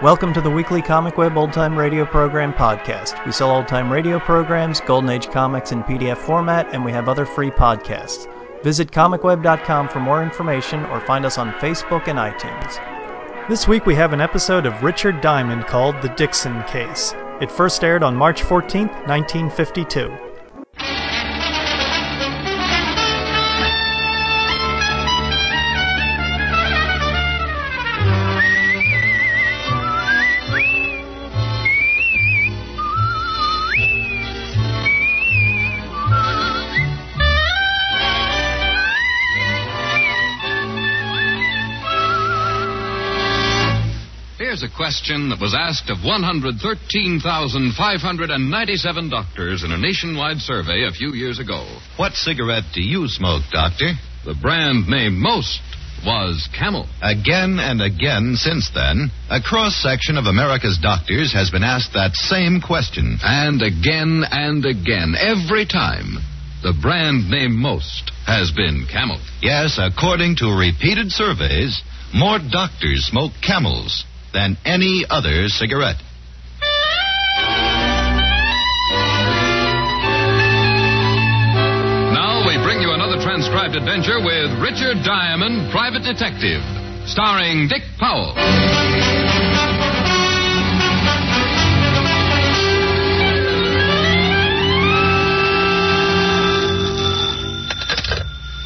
Welcome to the weekly Comic Web Old Time Radio Program podcast. We sell old time radio programs, Golden Age comics in PDF format, and we have other free podcasts. Visit comicweb.com for more information or find us on Facebook and iTunes. This week we have an episode of Richard Diamond called The Dixon Case. It first aired on March 14, 1952. Question that was asked of 113,597 doctors in a nationwide survey a few years ago. What cigarette do you smoke, Doctor? The brand name most was Camel. Again and again since then, a cross section of America's doctors has been asked that same question. And again and again, every time, the brand name most has been Camel. Yes, according to repeated surveys, more doctors smoke camels than any other cigarette. Now we bring you another transcribed adventure with Richard Diamond, Private Detective, starring Dick Powell.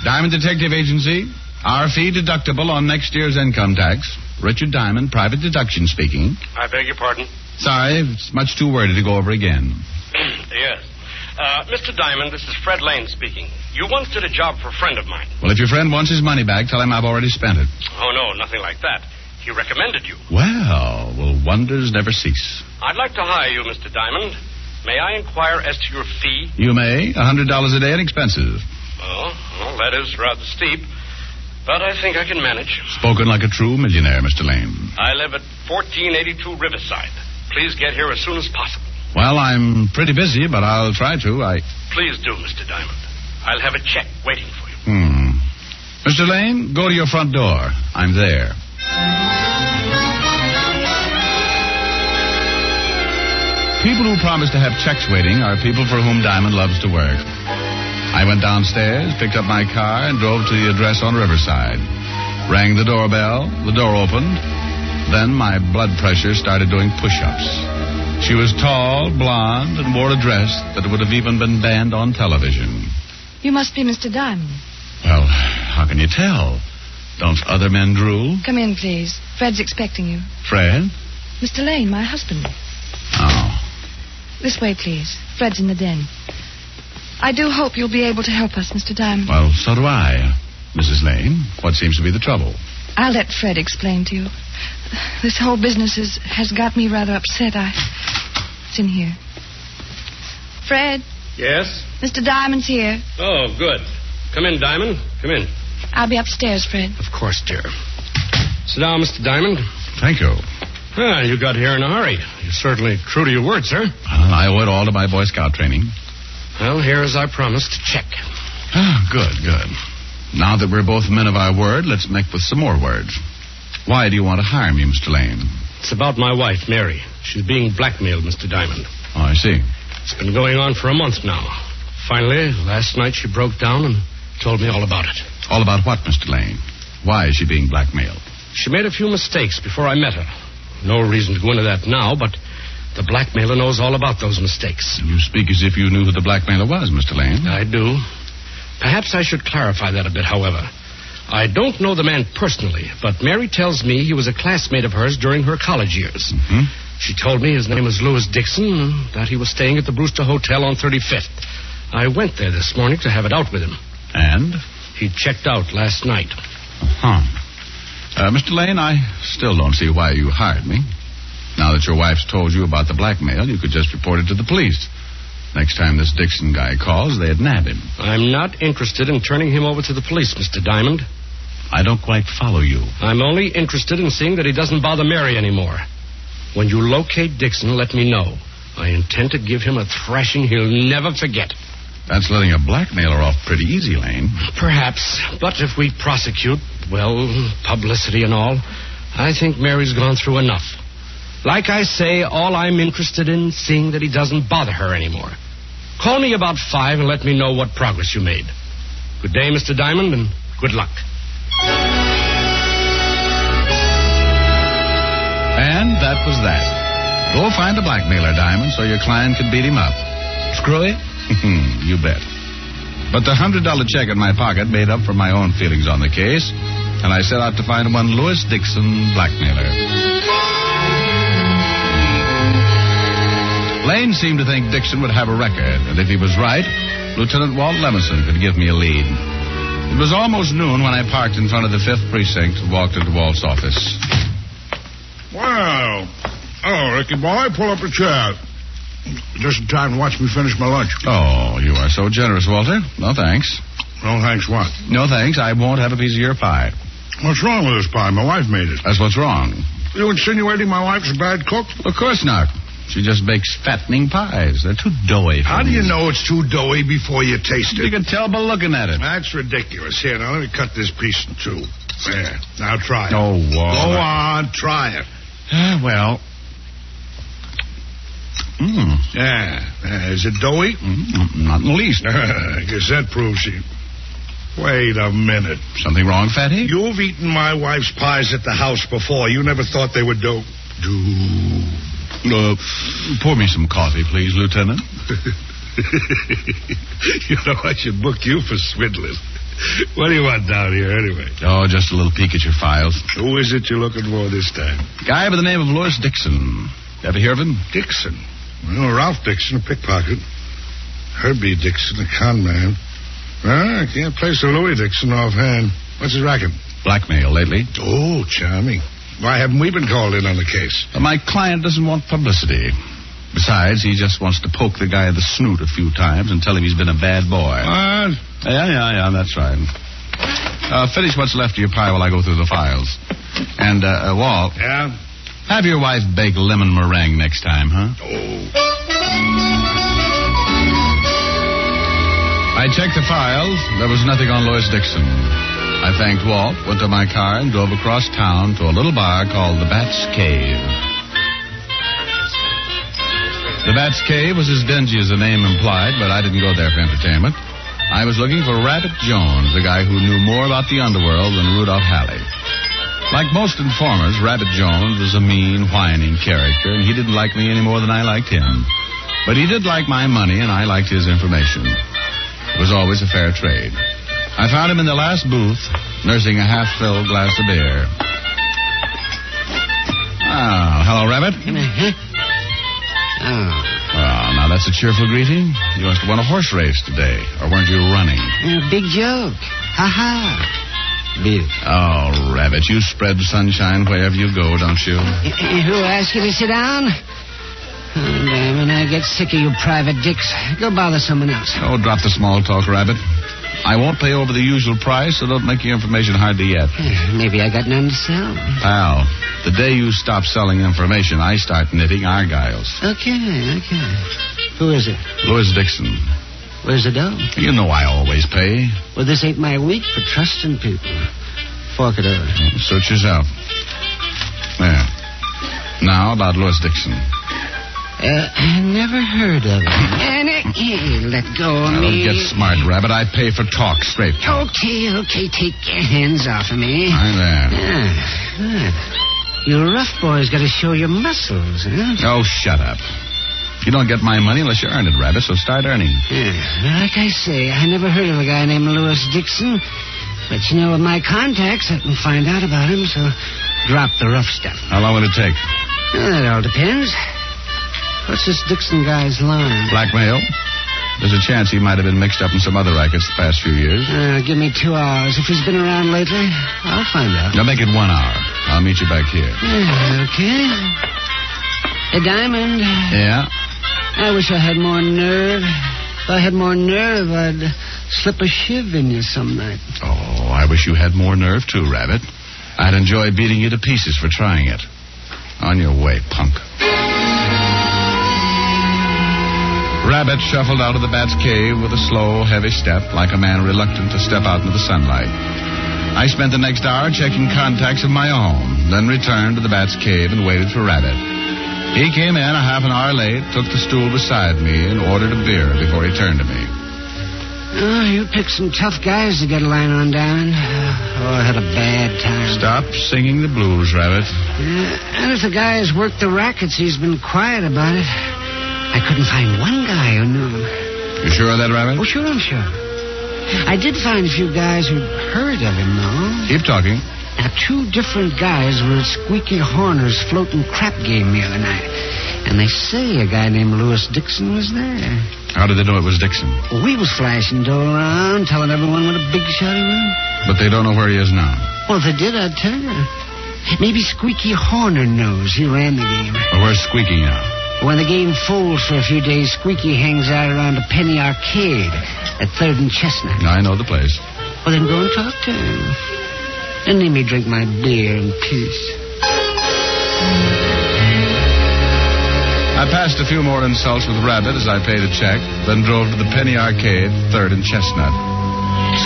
Diamond Detective Agency. Our fee deductible on next year's income tax. Richard Diamond, private deduction speaking. I beg your pardon? Sorry, it's much too wordy to go over again. yes. Uh, Mr. Diamond, this is Fred Lane speaking. You once did a job for a friend of mine. Well, if your friend wants his money back, tell him I've already spent it. Oh, no, nothing like that. He recommended you. Well, will wonders never cease? I'd like to hire you, Mr. Diamond. May I inquire as to your fee? You may. A hundred dollars a day in expenses. Oh, well, that is rather steep. But I think I can manage. Spoken like a true millionaire, Mr. Lane. I live at 1482 Riverside. Please get here as soon as possible. Well, I'm pretty busy, but I'll try to. I. Please do, Mr. Diamond. I'll have a check waiting for you. Hmm. Mr. Lane, go to your front door. I'm there. People who promise to have checks waiting are people for whom Diamond loves to work. I went downstairs, picked up my car, and drove to the address on Riverside. Rang the doorbell, the door opened. Then my blood pressure started doing push ups. She was tall, blonde, and wore a dress that would have even been banned on television. You must be Mr. Diamond. Well, how can you tell? Don't other men drool? Come in, please. Fred's expecting you. Fred? Mr. Lane, my husband. Oh. This way, please. Fred's in the den. I do hope you'll be able to help us, Mr. Diamond. Well, so do I. Mrs. Lane, what seems to be the trouble? I'll let Fred explain to you. This whole business is, has got me rather upset. I. It's in here. Fred, Yes? Mr. Diamond's here. Oh, good. Come in, Diamond. Come in. I'll be upstairs, Fred. Of course, dear. Sit down, Mr. Diamond. Thank you. Ah, you got here in a hurry. You're certainly true to your word, sir. Well, I owe it all to my Boy Scout training. Well, here as I promised, check. Ah, good, good. Now that we're both men of our word, let's make with some more words. Why do you want to hire me, Mr. Lane? It's about my wife, Mary. She's being blackmailed, Mr. Diamond. Oh, I see. It's been going on for a month now. Finally, last night she broke down and told me all about it. All about what, Mr. Lane? Why is she being blackmailed? She made a few mistakes before I met her. No reason to go into that now, but the blackmailer knows all about those mistakes. You speak as if you knew who the blackmailer was, Mr. Lane. I do. Perhaps I should clarify that a bit, however. I don't know the man personally, but Mary tells me he was a classmate of hers during her college years. Hmm? She told me his name was Louis Dixon that he was staying at the Brewster Hotel on 35th. I went there this morning to have it out with him. And? He checked out last night. Huh. Uh, Mr. Lane, I still don't see why you hired me. Now that your wife's told you about the blackmail, you could just report it to the police. Next time this Dixon guy calls, they'd nab him. I'm not interested in turning him over to the police, Mr. Diamond. I don't quite follow you. I'm only interested in seeing that he doesn't bother Mary anymore. When you locate Dixon, let me know. I intend to give him a thrashing he'll never forget. That's letting a blackmailer off pretty easy, Lane. Perhaps. But if we prosecute, well, publicity and all, I think Mary's gone through enough. Like I say, all I'm interested in is seeing that he doesn't bother her anymore. Call me about five and let me know what progress you made. Good day, Mr. Diamond, and good luck. And that was that. Go find a blackmailer, Diamond, so your client can beat him up. Screw Screwy? you bet. But the hundred dollar check in my pocket made up for my own feelings on the case, and I set out to find one Lewis Dixon blackmailer. Lane seemed to think Dixon would have a record, and if he was right, Lieutenant Walt Levinson could give me a lead. It was almost noon when I parked in front of the 5th Precinct and walked into Walt's office. Well, hello, Ricky boy. Pull up a chair. Just in time to watch me finish my lunch. Oh, you are so generous, Walter. No thanks. No thanks, what? No thanks. I won't have a piece of your pie. What's wrong with this pie? My wife made it. That's what's wrong. You insinuating my wife's a bad cook? Of course not. She just bakes fattening pies. They're too doughy. For How do you know it's too doughy before you taste it? You can tell by looking at it. That's ridiculous. Here, now let me cut this piece in two. There. Now try it. Oh, Walt. Go on, try it. Ah, well. Mm, Yeah. yeah. Is it doughy? mm, not in the least. I guess that proves you. Wait a minute. Something wrong, Fatty? You've eaten my wife's pies at the house before. You never thought they were dough. Do. Uh, pour me some coffee, please, Lieutenant. you know, I should book you for swindling. What do you want down here, anyway? Oh, just a little peek at your files. Who is it you're looking for this time? A Guy by the name of Lewis Dixon. Ever hear of him? Dixon. Well, Ralph Dixon, a pickpocket. Herbie Dixon, a con man. Well, I can't place a Louis Dixon offhand. What's his racket? Blackmail lately. Oh, charming. Why haven't we been called in on the case? My client doesn't want publicity. Besides, he just wants to poke the guy in the snoot a few times and tell him he's been a bad boy. What? Yeah, yeah, yeah, that's right. Uh, finish what's left of your pie while I go through the files. And, uh, uh, Walt, Yeah? have your wife bake lemon meringue next time, huh? Oh. I checked the files. There was nothing on Louis Dixon. I thanked Walt, went to my car, and drove across town to a little bar called the Bat's Cave. The Bat's Cave was as dingy as the name implied, but I didn't go there for entertainment. I was looking for Rabbit Jones, the guy who knew more about the underworld than Rudolph Halley. Like most informers, Rabbit Jones was a mean, whining character, and he didn't like me any more than I liked him. But he did like my money, and I liked his information. It was always a fair trade. I found him in the last booth, nursing a half-filled glass of beer. Ah, hello, Rabbit. Oh, Well, now that's a cheerful greeting. You must have won a horse race today, or weren't you running? a big joke. Ha ha. Bill. Oh, Rabbit, you spread sunshine wherever you go, don't you? Who asked you to sit down? Oh, damn it, I get sick of you private dicks. Go bother someone else. Oh, drop the small talk, Rabbit. I won't pay over the usual price, so don't make your information hard to get. Maybe I got none to sell. Pal, the day you stop selling information, I start knitting argyles. Okay, okay. Who is it? Louis Dixon. Where's the dough? You know I always pay. Well, this ain't my week for trusting people. Fork it over. Suit yourself. There. Now about Louis Dixon. Uh, I never heard of him. And, uh, let go of Now, me. don't get smart, Rabbit. I pay for talk, straight talk. Okay, okay, take your hands off of me. Right there. Yeah, good. You rough boy's got to show your muscles, huh? Oh, shut up. You don't get my money unless you earn it, Rabbit, so start earning. Yeah, like I say, I never heard of a guy named Lewis Dixon. But you know, with my contacts, I can find out about him, so drop the rough stuff. How long will it take? Well, that all depends. What's this Dixon guy's line? Blackmail? There's a chance he might have been mixed up in some other rackets the past few years. Uh, give me two hours. If he's been around lately, I'll find out. Now make it one hour. I'll meet you back here. Yeah, okay. A Diamond. Yeah? I wish I had more nerve. If I had more nerve, I'd slip a shiv in you some night. Oh, I wish you had more nerve, too, Rabbit. I'd enjoy beating you to pieces for trying it. On your way, punk. Rabbit shuffled out of the bat's cave with a slow, heavy step, like a man reluctant to step out into the sunlight. I spent the next hour checking contacts of my own, then returned to the bat's cave and waited for Rabbit. He came in a half an hour late, took the stool beside me, and ordered a beer before he turned to me. Oh, you picked some tough guys to get a line on, Diamond. Uh, oh, I had a bad time. Stop singing the blues, Rabbit. Yeah, and if the guy has worked the rackets, he's been quiet about it. I couldn't find one guy who knew him. You sure of that, Rabbit? Oh, sure, I'm sure. I did find a few guys who'd heard of him, though. Keep talking. Now, two different guys were at Squeaky Horner's floating crap game the other night. And they say a guy named Lewis Dixon was there. How did they know it was Dixon? Well, we was flashing dough around, telling everyone what a big shot he was. But they don't know where he is now. Well, if they did, I'd tell you. Maybe Squeaky Horner knows. He ran the game. Well, where's Squeaky now? When the game folds for a few days, Squeaky hangs out around a penny arcade at Third and Chestnut. I know the place. Well, then go and talk to him. And let me drink my beer in peace. I passed a few more insults with Rabbit as I paid a check, then drove to the Penny Arcade, Third and Chestnut.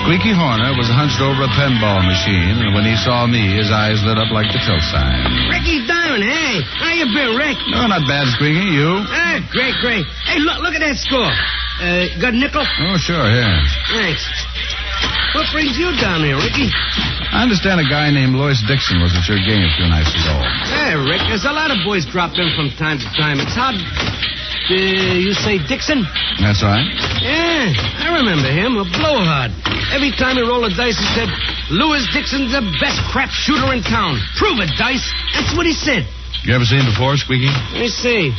Squeaky Horner was hunched over a pinball machine, and when he saw me, his eyes lit up like the tilt sign. Ricky Diamond, hey, how you been, Rick? No, not bad, Squeaky. You? Ah, great, great. Hey, look, look at that score. Uh, got a nickel? Oh, sure, here. Thanks. What brings you down here, Ricky? I understand a guy named Louis Dixon was at your game a few nights ago. Hey, Rick, there's a lot of boys drop in from time to time. It's hard. Uh, you say Dixon? That's right. Yeah, I remember him, a blowhard. Every time he rolled a dice, he said, Lewis Dixon's the best crap shooter in town. Prove it, Dice. That's what he said. You ever seen him before, Squeaky? Let me see.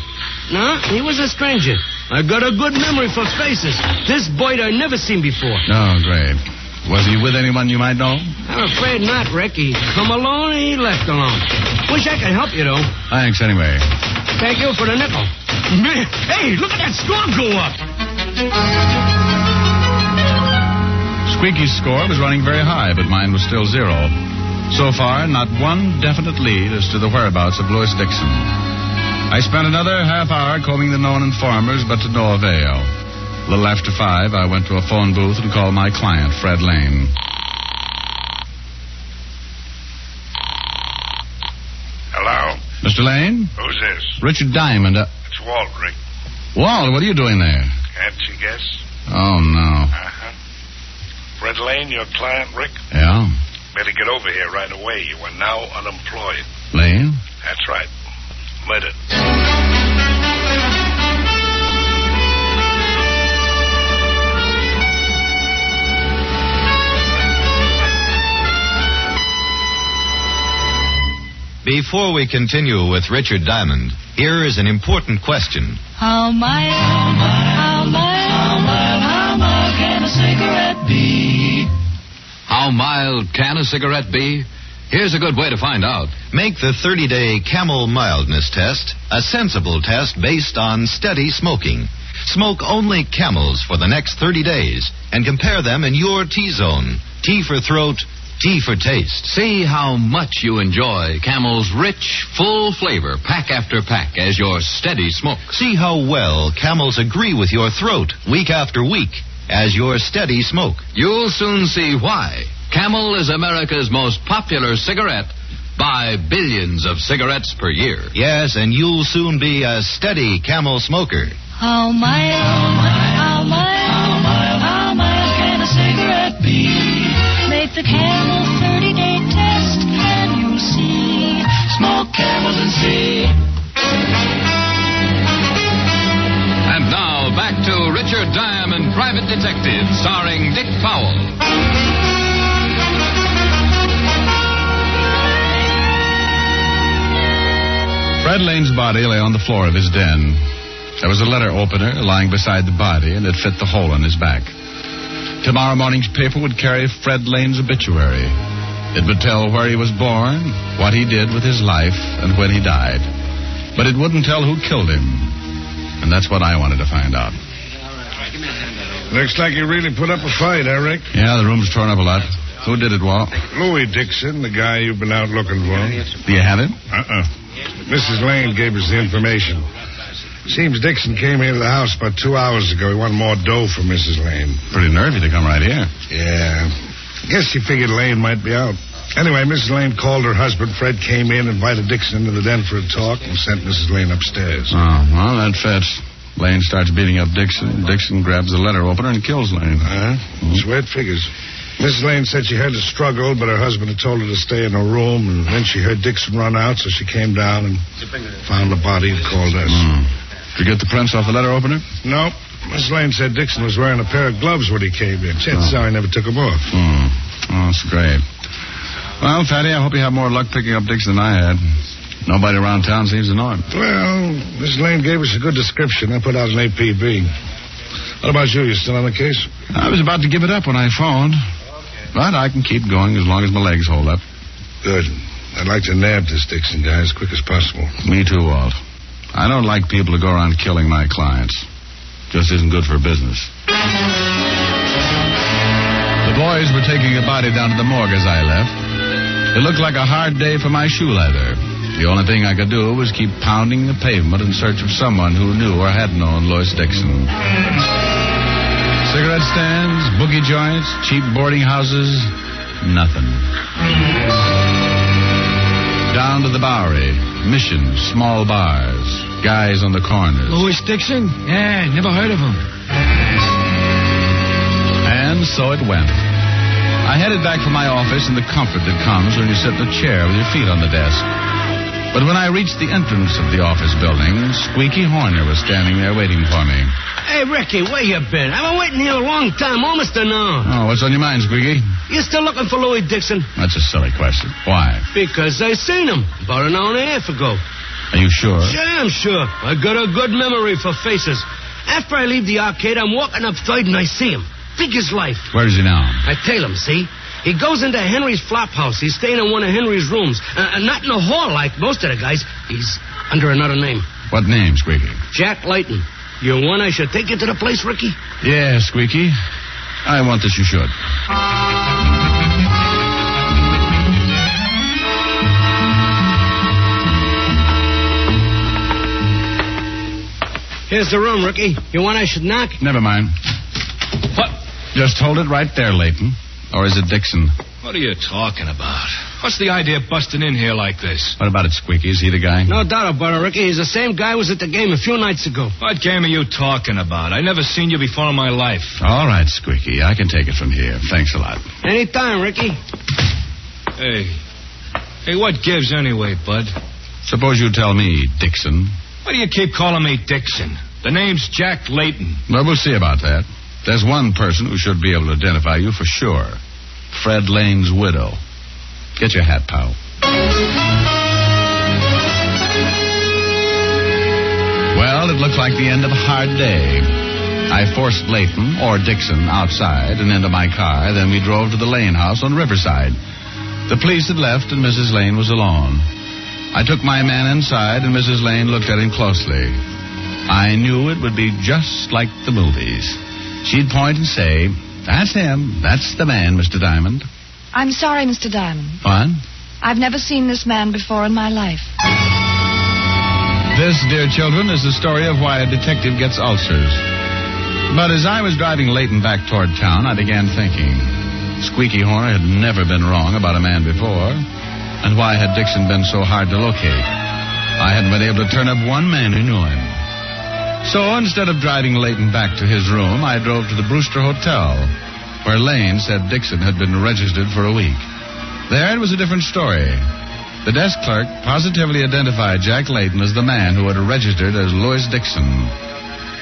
No, he was a stranger. I got a good memory for faces. This boy I never seen before. No, great. Was he with anyone you might know? I'm afraid not, Rick. He come alone and he left alone. Wish I could help you, though. Thanks, anyway. Thank you for the nickel. Man, hey, look at that score go up. Squeaky's score was running very high, but mine was still zero. So far, not one definite lead as to the whereabouts of Louis Dixon. I spent another half hour combing the known informers, but to no avail. A little after five, I went to a phone booth and called my client, Fred Lane. Hello? Mr. Lane? Who's this? Richard Diamond. Uh, It's Walt, Rick. Walt, what are you doing there? Can't you guess? Oh, no. Uh-huh. Fred Lane, your client, Rick? Yeah? Better get over here right away. You are now unemployed. Lane? That's right. Let Before we continue with Richard Diamond, here is an important question. How mild, how mild, how mild, how mild can a cigarette be? How mild can a cigarette be? Here's a good way to find out. Make the 30 day Camel Mildness Test a sensible test based on steady smoking. Smoke only camels for the next 30 days and compare them in your T zone. T for throat, T for taste. See how much you enjoy Camel's rich, full flavor, pack after pack, as your steady smoke. See how well camels agree with your throat week after week as your steady smoke. You'll soon see why. Camel is America's most popular cigarette by billions of cigarettes per year. Yes, and you'll soon be a steady camel smoker. How mild, how mild, how mild, how mild can a cigarette be? Make the Camel Private Detective, starring Dick Powell. Fred Lane's body lay on the floor of his den. There was a letter opener lying beside the body, and it fit the hole in his back. Tomorrow morning's paper would carry Fred Lane's obituary. It would tell where he was born, what he did with his life, and when he died. But it wouldn't tell who killed him. And that's what I wanted to find out. Looks like you really put up a fight, Eric. Yeah, the room's torn up a lot. Who did it, Walt? Louis Dixon, the guy you've been out looking for. Do you have him? Uh-uh. Mrs. Lane gave us the information. Seems Dixon came here to the house about two hours ago. He wanted more dough from Mrs. Lane. Pretty nervy to come right here. Yeah. Guess he figured Lane might be out. Anyway, Mrs. Lane called her husband. Fred came in, invited Dixon into the den for a talk, and sent Mrs. Lane upstairs. Oh, well, that fits. Lane starts beating up Dixon. Dixon grabs the letter opener and kills Lane. Huh? That's where it figures. Mrs. Lane said she had a struggle, but her husband had told her to stay in her room, and then she heard Dixon run out, so she came down and found the body and called us. Hmm. Did you get the prints off the letter opener? No. Mrs. Lane said Dixon was wearing a pair of gloves when he came in. Chances are he never took them off. Hmm. Oh, that's great. Well, Fatty, I hope you have more luck picking up Dixon than I had. Nobody around town seems to know him. Well, Mrs. Lane gave us a good description. I put out an APB. What about you? You still on the case? I was about to give it up when I phoned. But I can keep going as long as my legs hold up. Good. I'd like to nab this Dixon guy as quick as possible. Me too, Walt. I don't like people to go around killing my clients. Just isn't good for business. The boys were taking the body down to the morgue as I left. It looked like a hard day for my shoe leather. The only thing I could do was keep pounding the pavement in search of someone who knew or had known Louis Dixon. Cigarette stands, boogie joints, cheap boarding houses, nothing. Down to the Bowery, Mission, small bars, guys on the corners. Louis Dixon? Yeah, never heard of him. And so it went. I headed back for my office in the comfort that comes when you sit in a chair with your feet on the desk. But when I reached the entrance of the office building, Squeaky Horner was standing there waiting for me. Hey, Ricky, where you been? I've been waiting here a long time, almost an hour. Oh, what's on your mind, Squeaky? You still looking for Louis Dixon? That's a silly question. Why? Because I seen him about an hour and a half ago. Are you sure? Sure, I'm sure. I got a good memory for faces. After I leave the arcade, I'm walking up third and I see him. Big as life. Where is he now? I tail him, see? He goes into Henry's flop house. He's staying in one of Henry's rooms. Uh, uh, not in a hall like most of the guys. He's under another name. What name, Squeaky? Jack Layton. You want I should take you to the place, Ricky? Yeah, Squeaky. I want that you should. Here's the room, Ricky. You want I should knock? Never mind. What? Just hold it right there, Leighton. Or is it Dixon? What are you talking about? What's the idea of busting in here like this? What about it, Squeaky? Is he the guy? No doubt about it, Ricky. He's the same guy who was at the game a few nights ago. What game are you talking about? I never seen you before in my life. All right, Squeaky. I can take it from here. Thanks a lot. Anytime, Ricky. Hey. Hey, what gives anyway, bud? Suppose you tell me, Dixon. Why do you keep calling me Dixon? The name's Jack Layton. Well, we'll see about that. There's one person who should be able to identify you for sure. Fred Lane's widow. Get your hat, pal. Well, it looked like the end of a hard day. I forced Layton, or Dixon, outside and into my car. Then we drove to the Lane house on Riverside. The police had left, and Mrs. Lane was alone. I took my man inside, and Mrs. Lane looked at him closely. I knew it would be just like the movies. She'd point and say, That's him. That's the man, Mr. Diamond. I'm sorry, Mr. Diamond. What? I've never seen this man before in my life. This, dear children, is the story of why a detective gets ulcers. But as I was driving Leighton back toward town, I began thinking. Squeaky Horner had never been wrong about a man before. And why had Dixon been so hard to locate? I hadn't been able to turn up one man who knew him. So instead of driving Leighton back to his room, I drove to the Brewster Hotel, where Lane said Dixon had been registered for a week. There it was a different story. The desk clerk positively identified Jack Layton as the man who had registered as Louis Dixon.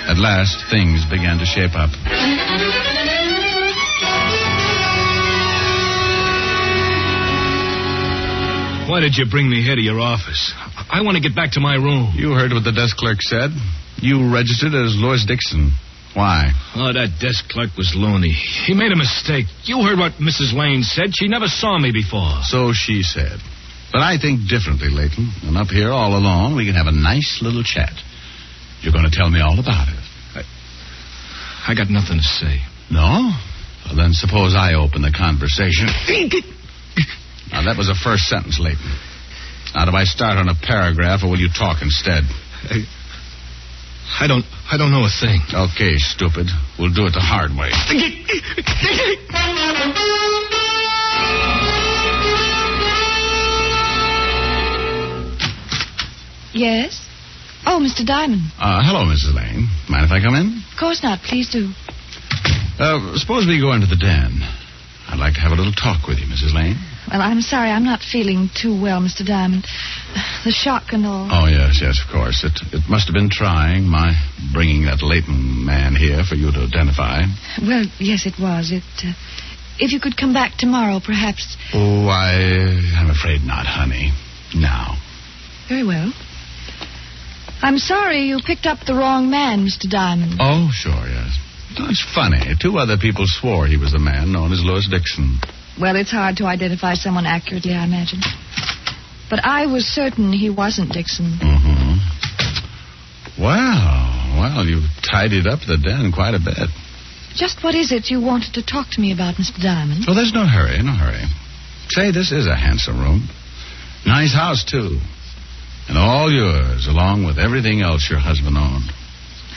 At last, things began to shape up. Why did you bring me here to your office? I want to get back to my room. You heard what the desk clerk said. You registered as Louis Dixon. Why? Oh, that desk clerk was loony. He made a mistake. You heard what Mrs. Lane said. She never saw me before. So she said. But I think differently, Leighton. And up here all alone, we can have a nice little chat. You're going to tell me all about it. I I got nothing to say. No? Well, then suppose I open the conversation. now, that was the first sentence, Leighton. Now, do I start on a paragraph, or will you talk instead? I, I don't. I don't know a thing. Okay, stupid. We'll do it the hard way. Yes. Oh, Mr. Diamond. Uh, hello, Mrs. Lane. Mind if I come in? Of course not. Please do. Uh, suppose we go into the den. I'd like to have a little talk with you, Mrs. Lane. Well, I'm sorry. I'm not feeling too well, Mr. Diamond. The shock and all. Oh, yes, yes, of course. It, it must have been trying, my bringing that Leighton man here for you to identify. Well, yes, it was. It. Uh, if you could come back tomorrow, perhaps. Oh, I, I'm afraid not, honey. Now. Very well. I'm sorry you picked up the wrong man, Mr. Diamond. Oh, sure, yes. It's funny. Two other people swore he was the man known as Lewis Dixon. Well, it's hard to identify someone accurately, I imagine. But I was certain he wasn't Dixon. Mm-hmm. Well, well, you've tidied up the den quite a bit. Just what is it you wanted to talk to me about, Mr. Diamond? Oh, there's no hurry, no hurry. Say, this is a handsome room. Nice house, too. And all yours, along with everything else your husband owned.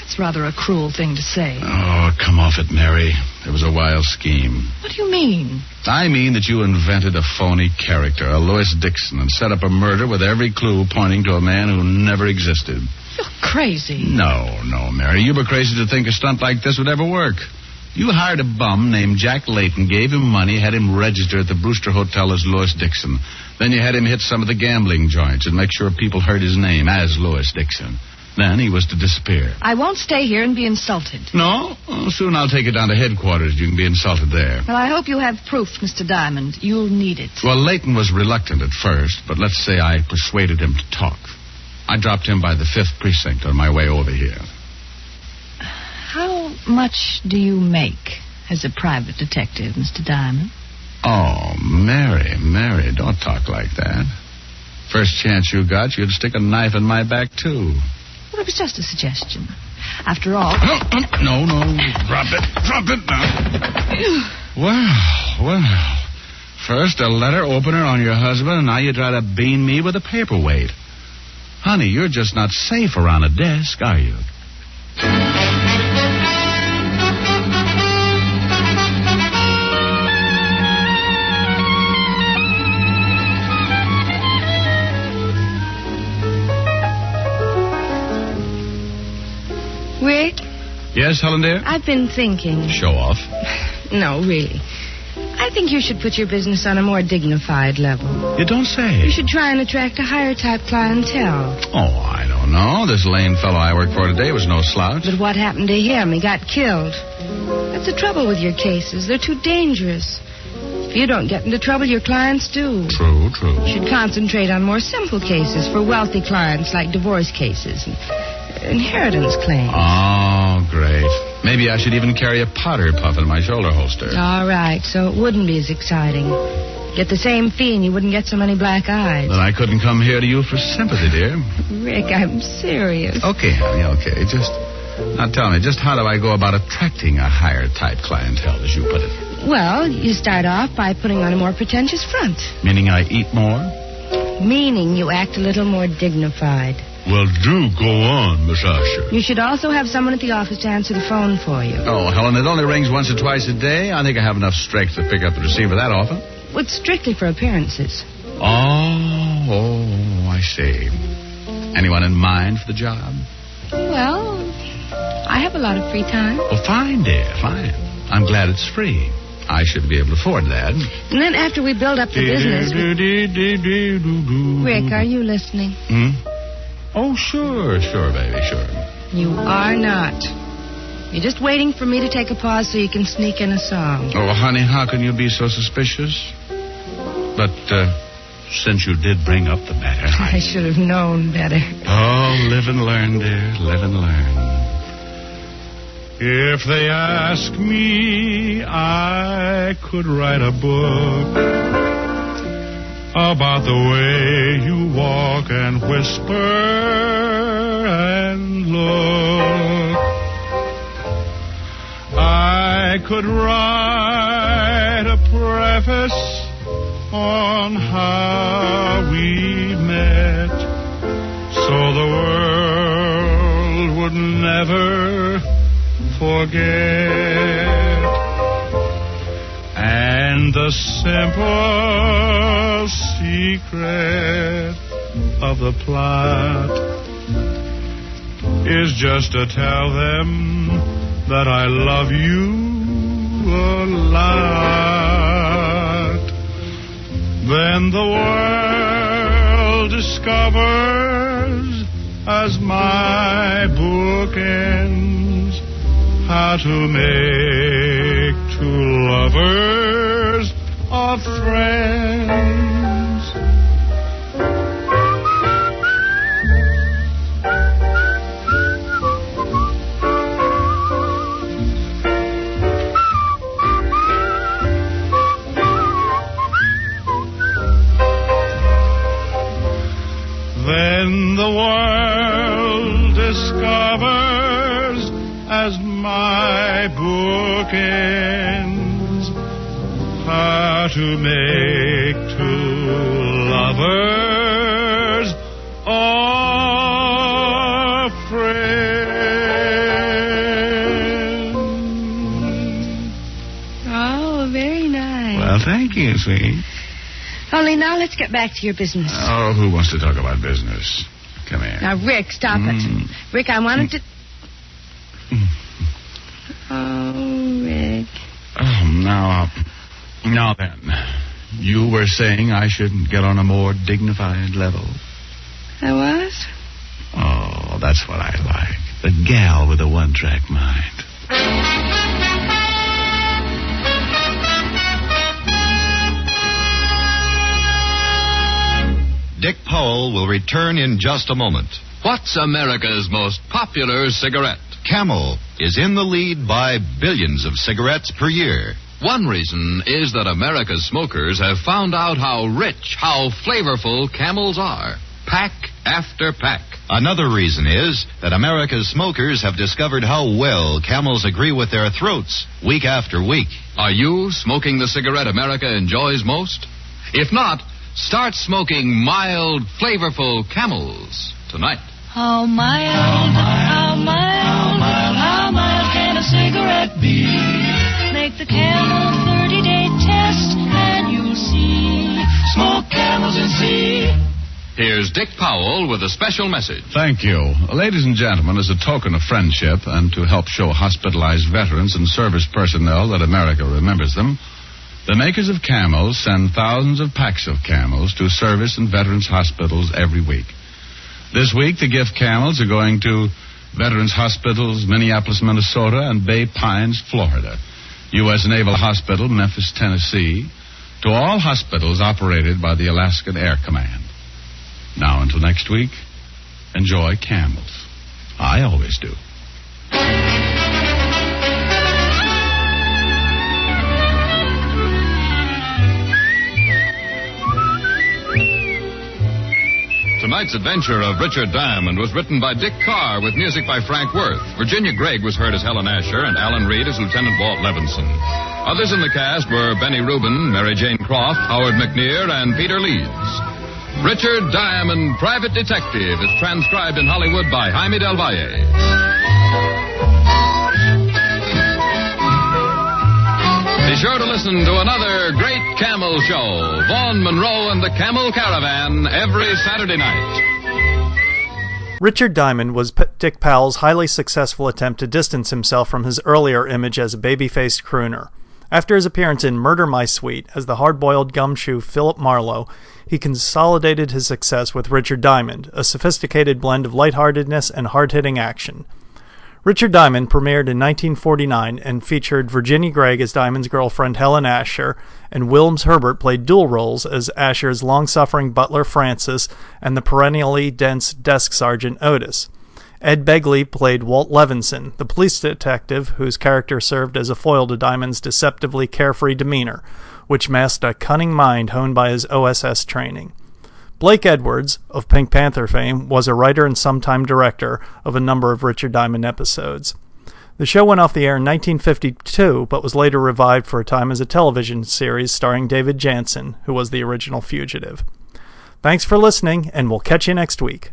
That's rather a cruel thing to say. Oh, come off it, Mary. It was a wild scheme. What do you mean? I mean that you invented a phony character, a Lewis Dixon, and set up a murder with every clue pointing to a man who never existed. You're crazy. No, no, Mary. You were crazy to think a stunt like this would ever work. You hired a bum named Jack Layton, gave him money, had him register at the Brewster Hotel as Lewis Dixon. Then you had him hit some of the gambling joints and make sure people heard his name as Lewis Dixon. Then he was to disappear. I won't stay here and be insulted. No? Oh, soon I'll take you down to headquarters. You can be insulted there. Well, I hope you have proof, Mr. Diamond. You'll need it. Well, Leighton was reluctant at first, but let's say I persuaded him to talk. I dropped him by the fifth precinct on my way over here. How much do you make as a private detective, Mr. Diamond? Oh, Mary, Mary, don't talk like that. First chance you got, you'd stick a knife in my back, too. Well, it was just a suggestion. After all. No, no, drop it, drop it now. Well, well. First a letter opener on your husband, and now you try to bean me with a paperweight. Honey, you're just not safe around a desk, are you? Yes, Helen dear? I've been thinking. Show off. No, really. I think you should put your business on a more dignified level. You don't say. You should try and attract a higher type clientele. Oh, I don't know. This Lane fellow I work for today was no slouch. But what happened to him? He got killed. That's the trouble with your cases. They're too dangerous. If you don't get into trouble, your clients do. True, true. You should concentrate on more simple cases for wealthy clients like divorce cases and inheritance claims. Oh, great. Maybe I should even carry a powder puff in my shoulder holster. All right, so it wouldn't be as exciting. Get the same fee and you wouldn't get so many black eyes. Then I couldn't come here to you for sympathy, dear. Rick, I'm serious. Okay, honey, okay. Just now tell me, just how do I go about attracting a higher type clientele, as you put it? Well, you start off by putting on a more pretentious front, Meaning I eat more? meaning you act a little more dignified. Well, do go on, Miss Asher. You should also have someone at the office to answer the phone for you. Oh, Helen, it only rings once or twice a day. I think I have enough strength to pick up the receiver that often. Well, It's strictly for appearances. Oh, oh, I see. Anyone in mind for the job? Well, I have a lot of free time. Well, fine, dear, fine. I'm glad it's free. I should be able to afford that. And then after we build up the business. we- Rick, are you listening? Hmm? Oh, sure, sure, baby, sure. You are not. You're just waiting for me to take a pause so you can sneak in a song. Oh, honey, how can you be so suspicious? But uh, since you did bring up the matter, I I... should have known better. Oh, live and learn, dear, live and learn. If they ask me, I could write a book about the way you walk and whisper and look. I could write a preface on how we met so the world would never forget. And the simple secret of the plot is just to tell them that I love you a lot. Then the world discovers as my book ends how to make two lovers of friends. Then the world discovers as my book how to make two lovers of friends. Oh, very nice. Well, thank you, sweet. Only now let's get back to your business. Oh, who wants to talk about business? Come here. Now, Rick, stop Mm. it. Rick, I wanted to. Oh, Rick. Oh, now, now then. You were saying I should get on a more dignified level. I was? Oh, that's what I like. The gal with a one-track mind. Dick Powell will return in just a moment. What's America's most popular cigarette? Camel is in the lead by billions of cigarettes per year. One reason is that America's smokers have found out how rich, how flavorful camels are. Pack after pack. Another reason is that America's smokers have discovered how well camels agree with their throats week after week. Are you smoking the cigarette America enjoys most? If not, start smoking mild, flavorful camels tonight. How mild, how mild, how mild can a cigarette be? Make the camel 30 day test and you'll see. Smoke camels and see. Here's Dick Powell with a special message. Thank you. Ladies and gentlemen, as a token of friendship and to help show hospitalized veterans and service personnel that America remembers them, the makers of camels send thousands of packs of camels to service and veterans hospitals every week. This week, the gift camels are going to Veterans Hospitals, Minneapolis, Minnesota, and Bay Pines, Florida. U.S. Naval Hospital, Memphis, Tennessee, to all hospitals operated by the Alaskan Air Command. Now until next week, enjoy camels. I always do. Tonight's adventure of Richard Diamond was written by Dick Carr with music by Frank Worth. Virginia Gregg was heard as Helen Asher and Alan Reed as Lieutenant Walt Levinson. Others in the cast were Benny Rubin, Mary Jane Croft, Howard McNear, and Peter Leeds. Richard Diamond, Private Detective, is transcribed in Hollywood by Jaime Del Valle. Sure to listen to another great camel show, Vaughn Monroe and the Camel Caravan, every Saturday night. Richard Diamond was P- Dick Powell's highly successful attempt to distance himself from his earlier image as a baby-faced crooner. After his appearance in Murder My Sweet as the hard-boiled gumshoe Philip Marlowe, he consolidated his success with Richard Diamond, a sophisticated blend of lightheartedness and hard-hitting action. Richard Diamond premiered in 1949 and featured Virginia Gregg as Diamond's girlfriend Helen Asher, and Wilms Herbert played dual roles as Asher's long-suffering butler Francis and the perennially dense desk sergeant Otis. Ed Begley played Walt Levinson, the police detective whose character served as a foil to Diamond's deceptively carefree demeanor, which masked a cunning mind honed by his OSS training. Blake Edwards, of Pink Panther fame, was a writer and sometime director of a number of Richard Diamond episodes. The show went off the air in 1952, but was later revived for a time as a television series starring David Janssen, who was the original fugitive. Thanks for listening, and we'll catch you next week.